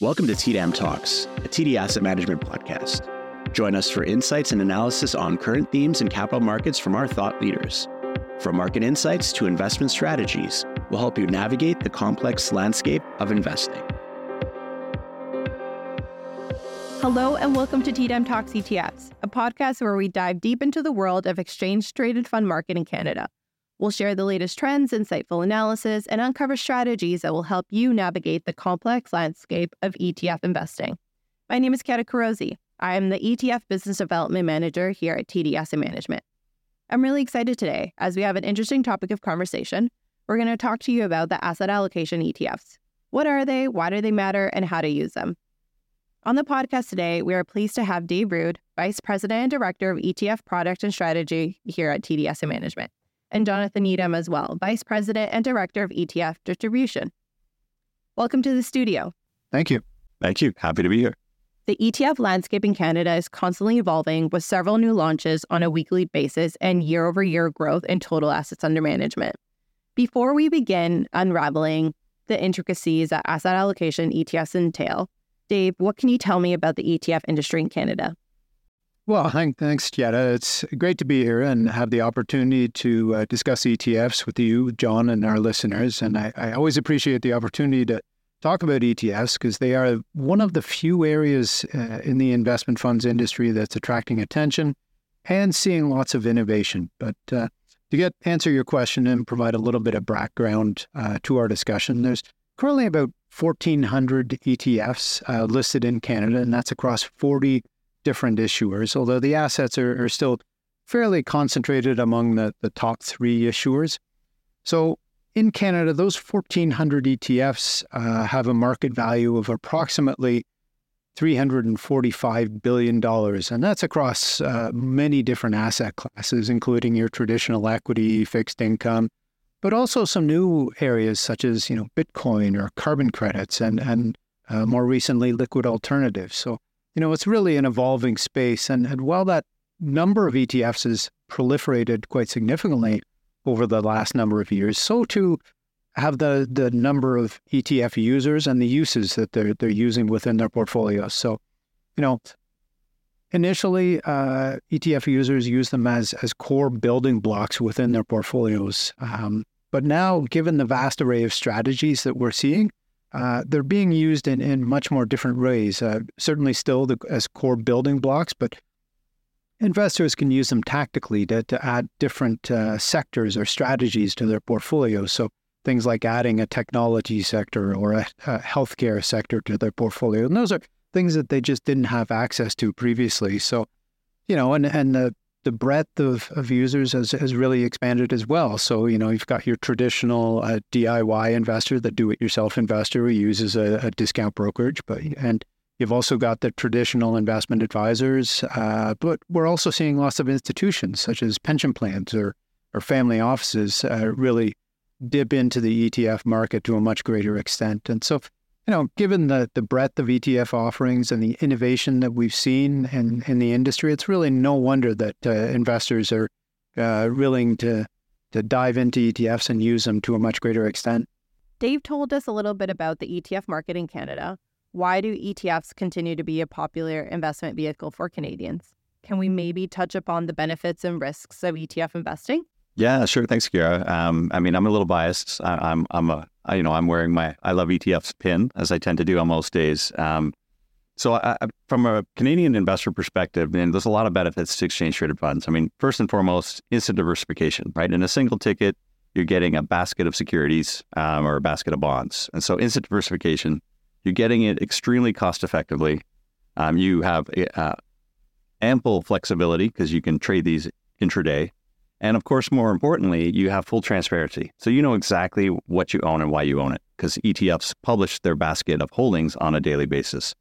Welcome to TDAM Talks, a TD Asset Management podcast. Join us for insights and analysis on current themes in capital markets from our thought leaders. From market insights to investment strategies, we'll help you navigate the complex landscape of investing. Hello, and welcome to TDAM Talks ETFs, a podcast where we dive deep into the world of exchange traded fund market in Canada. We'll share the latest trends, insightful analysis, and uncover strategies that will help you navigate the complex landscape of ETF investing. My name is Kata Karosi. I am the ETF Business Development Manager here at TD Management. I'm really excited today as we have an interesting topic of conversation. We're going to talk to you about the asset allocation ETFs. What are they, why do they matter, and how to use them? On the podcast today, we are pleased to have Dave Rood, Vice President and Director of ETF Product and Strategy here at TD Management and Jonathan Needham as well, Vice President and Director of ETF Distribution. Welcome to the studio. Thank you. Thank you. Happy to be here. The ETF landscape in Canada is constantly evolving with several new launches on a weekly basis and year over year growth in total assets under management. Before we begin unraveling the intricacies that asset allocation ETFs entail, Dave, what can you tell me about the ETF industry in Canada? Well, thanks, Jetta. It's great to be here and have the opportunity to uh, discuss ETFs with you, John, and our listeners. And I, I always appreciate the opportunity to talk about ETFs because they are one of the few areas uh, in the investment funds industry that's attracting attention and seeing lots of innovation. But uh, to get answer your question and provide a little bit of background uh, to our discussion, there's currently about 1,400 ETFs uh, listed in Canada, and that's across 40 different issuers, although the assets are, are still fairly concentrated among the, the top three issuers. So in Canada, those 1,400 ETFs uh, have a market value of approximately $345 billion. And that's across uh, many different asset classes, including your traditional equity, fixed income, but also some new areas such as you know Bitcoin or carbon credits and, and uh, more recently liquid alternatives. So you know, it's really an evolving space. And, and while that number of ETFs has proliferated quite significantly over the last number of years, so too have the, the number of ETF users and the uses that they're, they're using within their portfolios. So, you know, initially, uh, ETF users use them as, as core building blocks within their portfolios. Um, but now, given the vast array of strategies that we're seeing, uh, they're being used in, in much more different ways. Uh, certainly, still the, as core building blocks, but investors can use them tactically to, to add different uh, sectors or strategies to their portfolios. So, things like adding a technology sector or a, a healthcare sector to their portfolio. And those are things that they just didn't have access to previously. So, you know, and, and the the breadth of, of users has, has really expanded as well. So, you know, you've got your traditional uh, DIY investor, the do it yourself investor who uses a, a, discount brokerage, but and you've also got the traditional investment advisors. Uh, but we're also seeing lots of institutions such as pension plans or, or family offices uh, really dip into the ETF market to a much greater extent. And so you know, given the, the breadth of ETF offerings and the innovation that we've seen in, in the industry, it's really no wonder that uh, investors are uh, willing to, to dive into ETFs and use them to a much greater extent. Dave told us a little bit about the ETF market in Canada. Why do ETFs continue to be a popular investment vehicle for Canadians? Can we maybe touch upon the benefits and risks of ETF investing? Yeah, sure. Thanks, Kira. Um, I mean, I'm a little biased. I, am I'm, I'm a, I, you know, I'm wearing my I love ETFs pin as I tend to do on most days. Um, so, I, from a Canadian investor perspective, and there's a lot of benefits to exchange traded funds. I mean, first and foremost, instant diversification, right? In a single ticket, you're getting a basket of securities um, or a basket of bonds, and so instant diversification, you're getting it extremely cost effectively. Um, you have uh, ample flexibility because you can trade these intraday and of course, more importantly, you have full transparency. So you know exactly what you own and why you own it because ETFs publish their basket of holdings on a daily basis.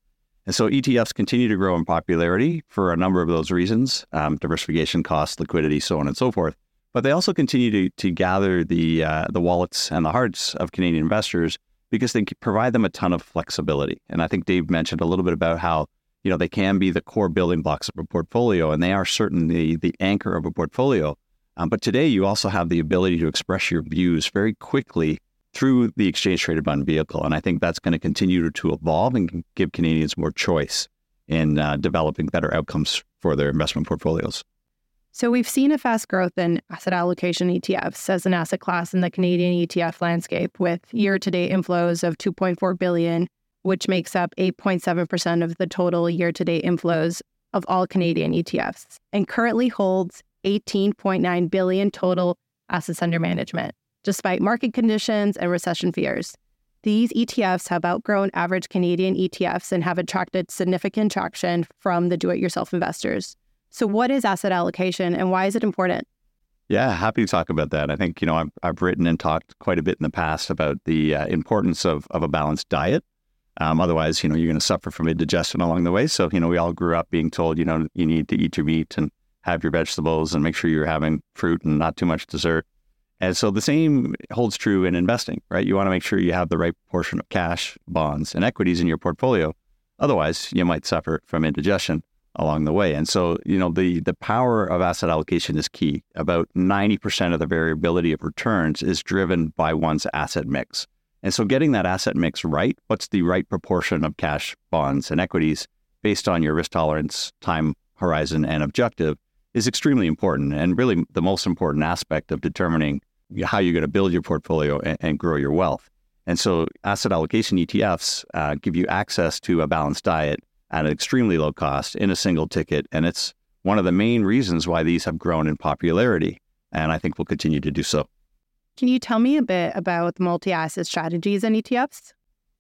And so ETFs continue to grow in popularity for a number of those reasons um, diversification, cost, liquidity, so on and so forth. But they also continue to, to gather the, uh, the wallets and the hearts of Canadian investors because they provide them a ton of flexibility. And I think Dave mentioned a little bit about how you know they can be the core building blocks of a portfolio, and they are certainly the anchor of a portfolio. Um, but today, you also have the ability to express your views very quickly through the exchange traded fund vehicle. And I think that's going to continue to evolve and give Canadians more choice in uh, developing better outcomes for their investment portfolios. So we've seen a fast growth in asset allocation ETFs as an asset class in the Canadian ETF landscape with year-to-date inflows of 2.4 billion, which makes up 8.7% of the total year-to-date inflows of all Canadian ETFs and currently holds 18.9 billion total assets under management despite market conditions and recession fears. These ETFs have outgrown average Canadian ETFs and have attracted significant traction from the do it yourself investors. So, what is asset allocation and why is it important? Yeah, happy to talk about that. I think, you know, I've, I've written and talked quite a bit in the past about the uh, importance of, of a balanced diet. Um, otherwise, you know, you're going to suffer from indigestion along the way. So, you know, we all grew up being told, you know, you need to eat your meat and have your vegetables and make sure you're having fruit and not too much dessert. And so the same holds true in investing, right? You want to make sure you have the right portion of cash, bonds, and equities in your portfolio. Otherwise, you might suffer from indigestion along the way. And so, you know, the the power of asset allocation is key. About 90% of the variability of returns is driven by one's asset mix. And so getting that asset mix right, what's the right proportion of cash, bonds, and equities based on your risk tolerance, time horizon, and objective is extremely important and really the most important aspect of determining how you're going to build your portfolio and, and, grow your wealth. And so, asset allocation ETFs uh, give you access to a balanced diet at an extremely low cost in a single ticket. And it's one of the main reasons why these have grown in popularity. And I think will continue to do so. Can you tell me a bit about multi asset strategies and ETFs?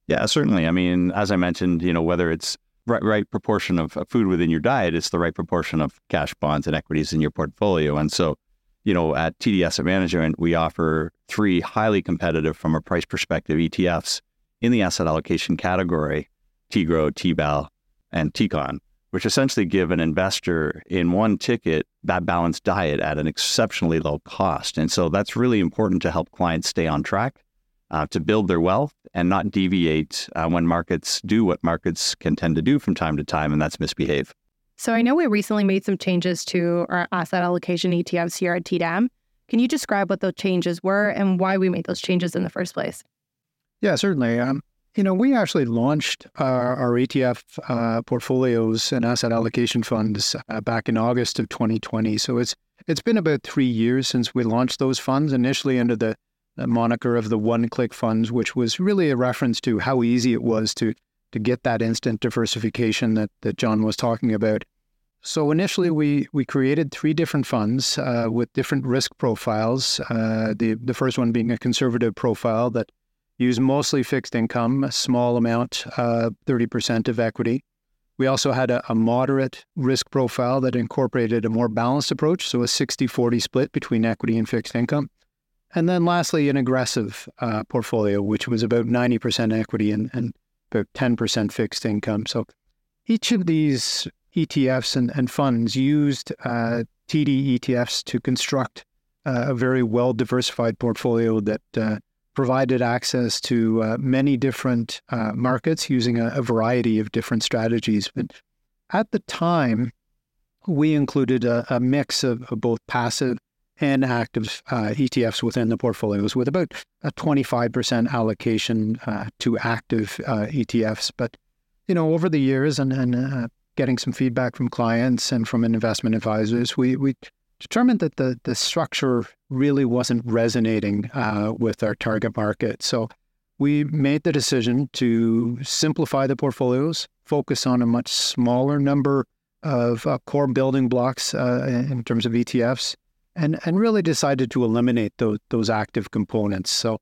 Yeah, certainly. I mean, as I mentioned, you know, whether it's right, right proportion of food within your diet, it's the right proportion of cash, bonds, and equities in your portfolio. And so, you know, at TD Asset Management, we offer three highly competitive from a price perspective ETFs in the asset allocation category, TGRO, TBAL, and TCON, which essentially give an investor in one ticket that balanced diet at an exceptionally low cost. And so that's really important to help clients stay on track, uh, to build their wealth and not deviate uh, when markets do what markets can tend to do from time to time, and that's misbehave. So I know we recently made some changes to our asset allocation ETFs here at TDAM. Can you describe what those changes were and why we made those changes in the first place? Yeah, certainly. Um, you know, we actually launched our, our ETF uh, portfolios and asset allocation funds uh, back in August of 2020. So it's it's been about three years since we launched those funds. Initially under the, the moniker of the one-click funds, which was really a reference to how easy it was to to get that instant diversification that, that John was talking about. So initially, we we created three different funds uh, with different risk profiles. Uh, the the first one being a conservative profile that used mostly fixed income, a small amount, uh, thirty percent of equity. We also had a, a, moderate risk profile that incorporated a more balanced approach, so a 60-40 split between equity and fixed income. And then lastly, an aggressive uh, portfolio, which was about 90% equity and, and about 10% fixed income. So each of these ETFs and, and funds used uh, TD ETFs to construct uh, a very well diversified portfolio that uh, provided access to uh, many different uh, markets using a, a, variety of different strategies. But at the time, we included a, a mix of, of, both passive and active uh, ETFs within the portfolios, with about a 25% allocation to active ETFs. But you know, over the years and, and getting some feedback from clients and from investment advisors, we, we determined that the, the structure really wasn't resonating uh, with our target market. So we made the decision to simplify the portfolios, focus on a much smaller number of uh, core building blocks uh, in terms of ETFs, and, and really decided to eliminate those, those active components. So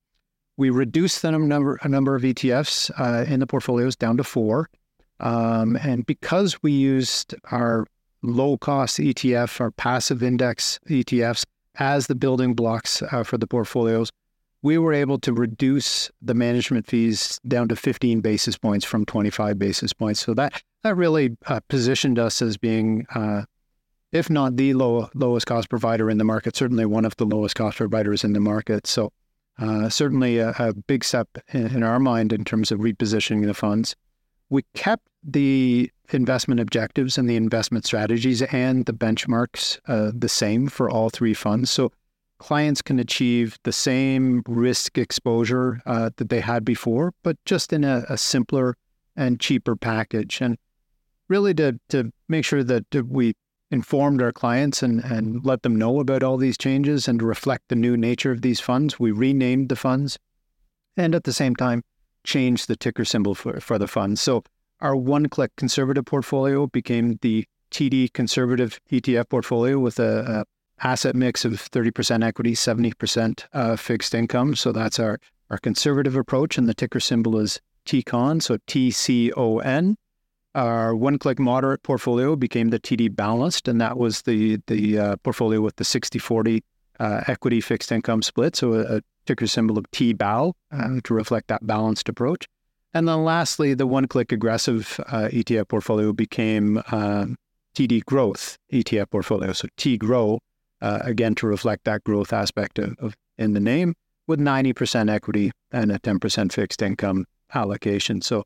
we reduced the number, number of ETFs uh, in the portfolios down to four. Um, and because we used our low cost ETF, our passive index ETFs, as the building blocks uh, for the portfolios, we were able to reduce the management fees down to 15 basis points from 25 basis points. So that that really uh, positioned us as being, uh, if not the low, lowest cost provider in the market, certainly one of the lowest cost providers in the market. So uh, certainly a, a, big step in, in our mind in terms of repositioning the funds. We kept the investment objectives and the investment strategies and the benchmarks uh, the same for all three funds. So clients can achieve the same risk exposure uh, that they had before, but just in a, a, simpler and cheaper package. And really to, to make sure that we informed our clients and, and let them know about all these changes and reflect the new nature of these funds, we renamed the funds and at the same time changed the ticker symbol for, for the funds. So our one click conservative portfolio became the TD conservative ETF portfolio with a, a asset mix of 30% equity, 70% uh, fixed income. So that's our, our conservative approach. And the ticker symbol is TCON, so T C O N. Our one click moderate portfolio became the TD balanced, and that was the, the uh, portfolio with the 60 40 uh, equity fixed income split. So a, a ticker symbol of TBAL uh, to reflect that balanced approach. And then lastly, the one click aggressive uh, ETF portfolio became uh, TD growth ETF portfolio. So T grow uh, again to reflect that growth aspect of, of, in the name with 90% equity and a 10% fixed income allocation. So,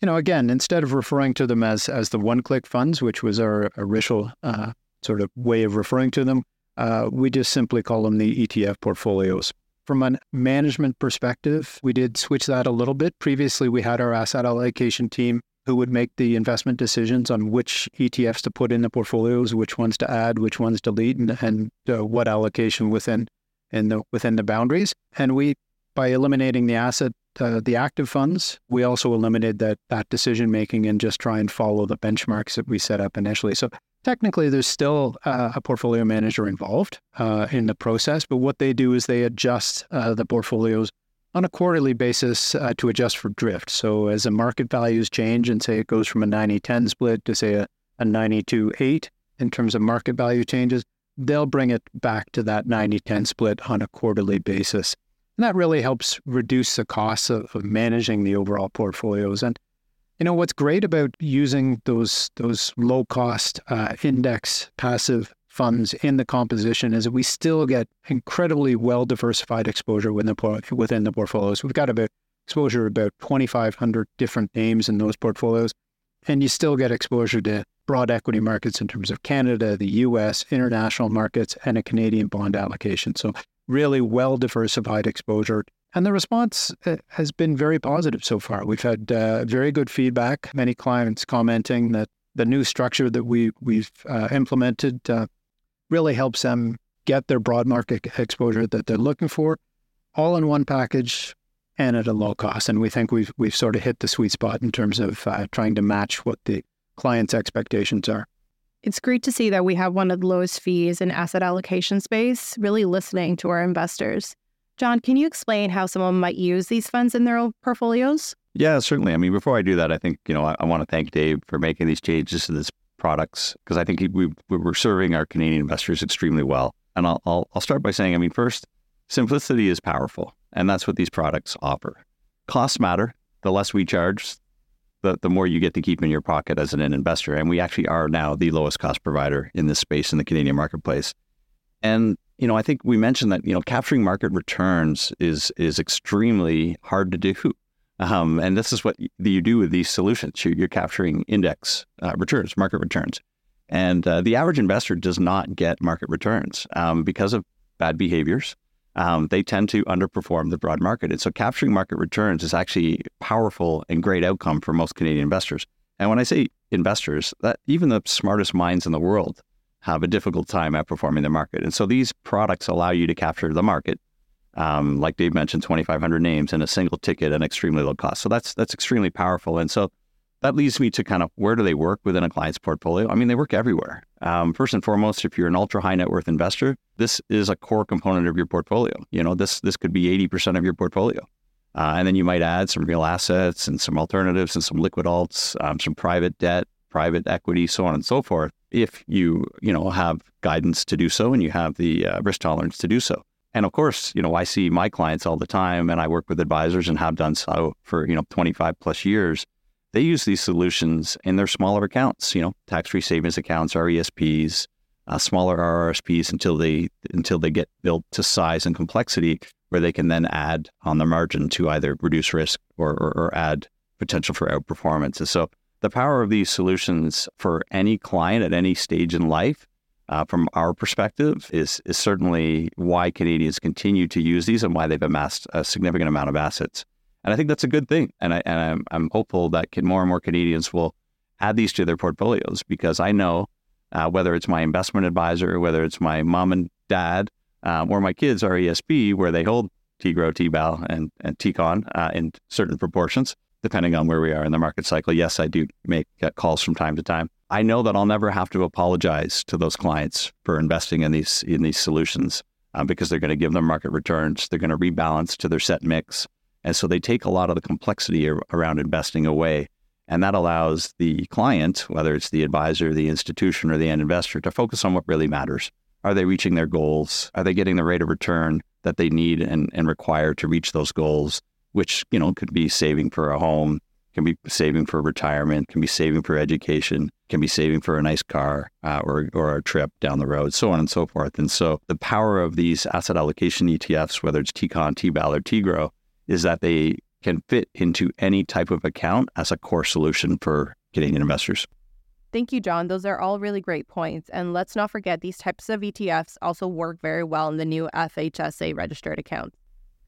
you know, again, instead of referring to them as as the one-click funds, which was our original uh, sort of way of referring to them, uh, we just simply call them the ETF portfolios. From a management perspective, we did switch that a little bit. Previously, we had our asset allocation team who would make the investment decisions on which ETFs to put in the portfolios, which ones to add, which ones to delete, and, and uh, what allocation within in the within the boundaries. And we, by eliminating the asset, the active funds, we also eliminated that that decision making and just try and follow the benchmarks that we set up initially. So technically, there's still uh, a portfolio manager involved uh, in the process, but what they do is they adjust uh, the portfolios on a quarterly basis uh, to adjust for drift. So as the market values change and say it goes from a 90-10 split to say a, a 92-8 in terms of market value changes, they'll bring it back to that 90-10 split on a quarterly basis. And that really helps reduce the costs of, of managing the overall portfolios. And you know what's great about using those those low cost uh, index passive funds in the composition is that we still get incredibly well diversified exposure within the, within the portfolios. We've got about exposure about 2,500 different names in those portfolios, and you still get exposure to broad equity markets in terms of Canada, the US, international markets, and a Canadian bond allocation. So, really well diversified exposure. And the response uh, has been very positive so far. We've had uh, very good feedback, many clients commenting that the new structure that we, we've uh, implemented uh, really helps them get their broad market exposure that they're looking for, all in one package and at a low cost. And we think we've we've sort of hit the sweet spot in terms of uh, trying to match what the client's expectations are. It's great to see that we have one of the lowest fees in asset allocation space, really listening to our investors. John, can you explain how someone might use these funds in their own portfolios? Yeah, certainly. I mean, before I do that, I think, you know, I, I want to thank Dave for making these changes to this products because I think we, we're serving our Canadian investors extremely well. And I'll, I'll, I'll start by saying, I mean, first, simplicity is powerful, and that's what these products offer. Costs matter. The less we charge, the, the more you get to keep in your pocket as an investor. And we actually are now the lowest cost provider in this space in the Canadian marketplace. And you know, I think we mentioned that you know capturing market returns is is extremely hard to do. Um, and this is what you do with these solutions. You're, you're capturing index uh, returns, market returns. And uh, the average investor does not get market returns um, because of bad behaviors. Um, they tend to underperform the broad market. And so capturing market returns is actually powerful and great outcome for most Canadian investors. And when I say investors, that even the smartest minds in the world have a difficult time outperforming the market. And so these products allow you to capture the market um, like Dave mentioned, 2,500 names in a single ticket at extremely low cost. So that's that's extremely powerful. And so that leads me to kind of where do they work within a client's portfolio? I mean, they work everywhere. Um, first and foremost, if you're an ultra high net worth investor, this is a core component of your portfolio. You know, this this could be 80% of your portfolio. Uh, and then you might add some real assets and some alternatives and some liquid alts, um, some private debt, private equity, so on and so forth. If you you know have guidance to do so and you have the uh, risk tolerance to do so. And of course, you know, I see my clients all the time and I work with advisors and have done so for, you know, 25 plus years. They use these solutions in their smaller accounts, you know, tax-free savings accounts, RESPs, uh, smaller RRSPs until they until they get built to size and complexity where they can then add on the margin to either reduce risk or, or, or add potential for outperformance. And so the power of these solutions for any client at any stage in life uh, from our perspective is is certainly why Canadians continue to use these and why they've amassed a significant amount of assets. And I think that's a good thing. And, I, and I'm, I'm hopeful that can, more and more Canadians will add these to their portfolios because I know uh, whether it's my investment advisor, whether it's my mom and dad, um, or my kids RESP, where they hold T-Grow, T-BAL, and, and T-Con uh, in certain proportions, depending on where we are in the market cycle. Yes, I do make uh, calls from time to time. I know that I'll never have to apologize to those clients for investing in these in these solutions uh, because they're going to give them market returns. They're going to rebalance to their set mix, and so they take a lot of the complexity around investing away. And that allows the client, whether it's the advisor, the institution, or the end investor, to focus on what really matters. Are they reaching their goals? Are they getting the rate of return that they need and, and require to reach those goals? Which, you know, could be saving for a home, can be saving for retirement, can be saving for education, can be saving for a nice car uh, or, or a trip down the road, so on and so forth. And so the power of these asset allocation ETFs, whether it's TCON, TBAL, or TGRO, is that they can fit into any type of account as a core solution for Canadian investors. Thank you, John. Those are all really great points. And let's not forget, these types of ETFs also work very well in the new FHSA registered account.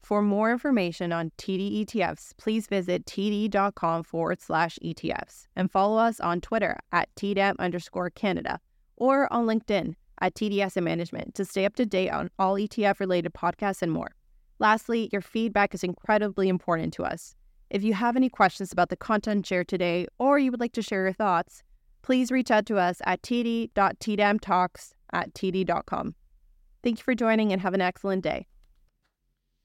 For more information on TD ETFs, please visit td.com forward slash ETFs and follow us on Twitter at TDAM underscore Canada or on LinkedIn at TD Asset Management to stay up to date on all ETF related podcasts and more. Lastly, your feedback is incredibly important to us. If you have any questions about the content shared today or you would like to share your thoughts, please reach out to us at td.tdamtalks at td.com. Thank you for joining and have an excellent day.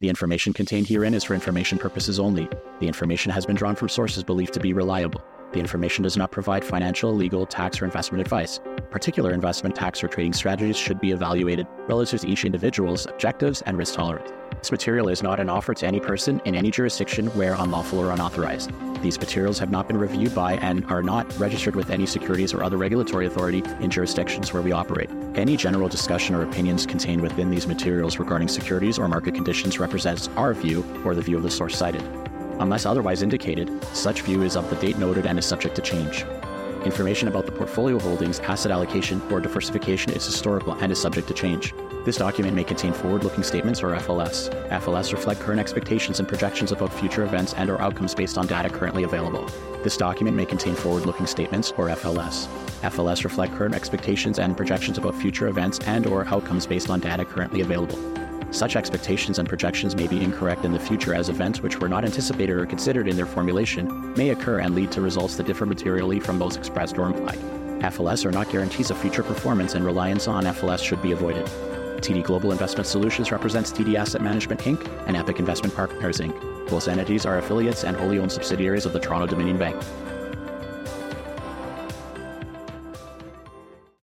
The information contained herein is for information purposes only. The information has been drawn from sources believed to be reliable. The information does not provide financial, legal, tax, or investment advice. Particular investment, tax, or trading strategies should be evaluated relative to each individual's objectives and risk tolerance. This material is not an offer to any person in any jurisdiction where unlawful or unauthorized. These materials have not been reviewed by and are not registered with any securities or other regulatory authority in jurisdictions where we operate. Any general discussion or opinions contained within these materials regarding securities or market conditions represents our view or the view of the source cited. Unless otherwise indicated, such view is of the date noted and is subject to change. Information about the portfolio holdings, asset allocation, or diversification is historical and is subject to change. This document may contain forward-looking statements or FLS. FLS reflect current expectations and projections about future events and or outcomes based on data currently available. This document may contain forward-looking statements or FLS. FLS reflect current expectations and projections about future events and or outcomes based on data currently available. Such expectations and projections may be incorrect in the future as events which were not anticipated or considered in their formulation may occur and lead to results that differ materially from those expressed or implied. FLS are not guarantees of future performance and reliance on FLS should be avoided. TD Global Investment Solutions represents TD Asset Management Inc. and Epoch Investment Partners Inc. Both entities are affiliates and wholly owned subsidiaries of the Toronto Dominion Bank.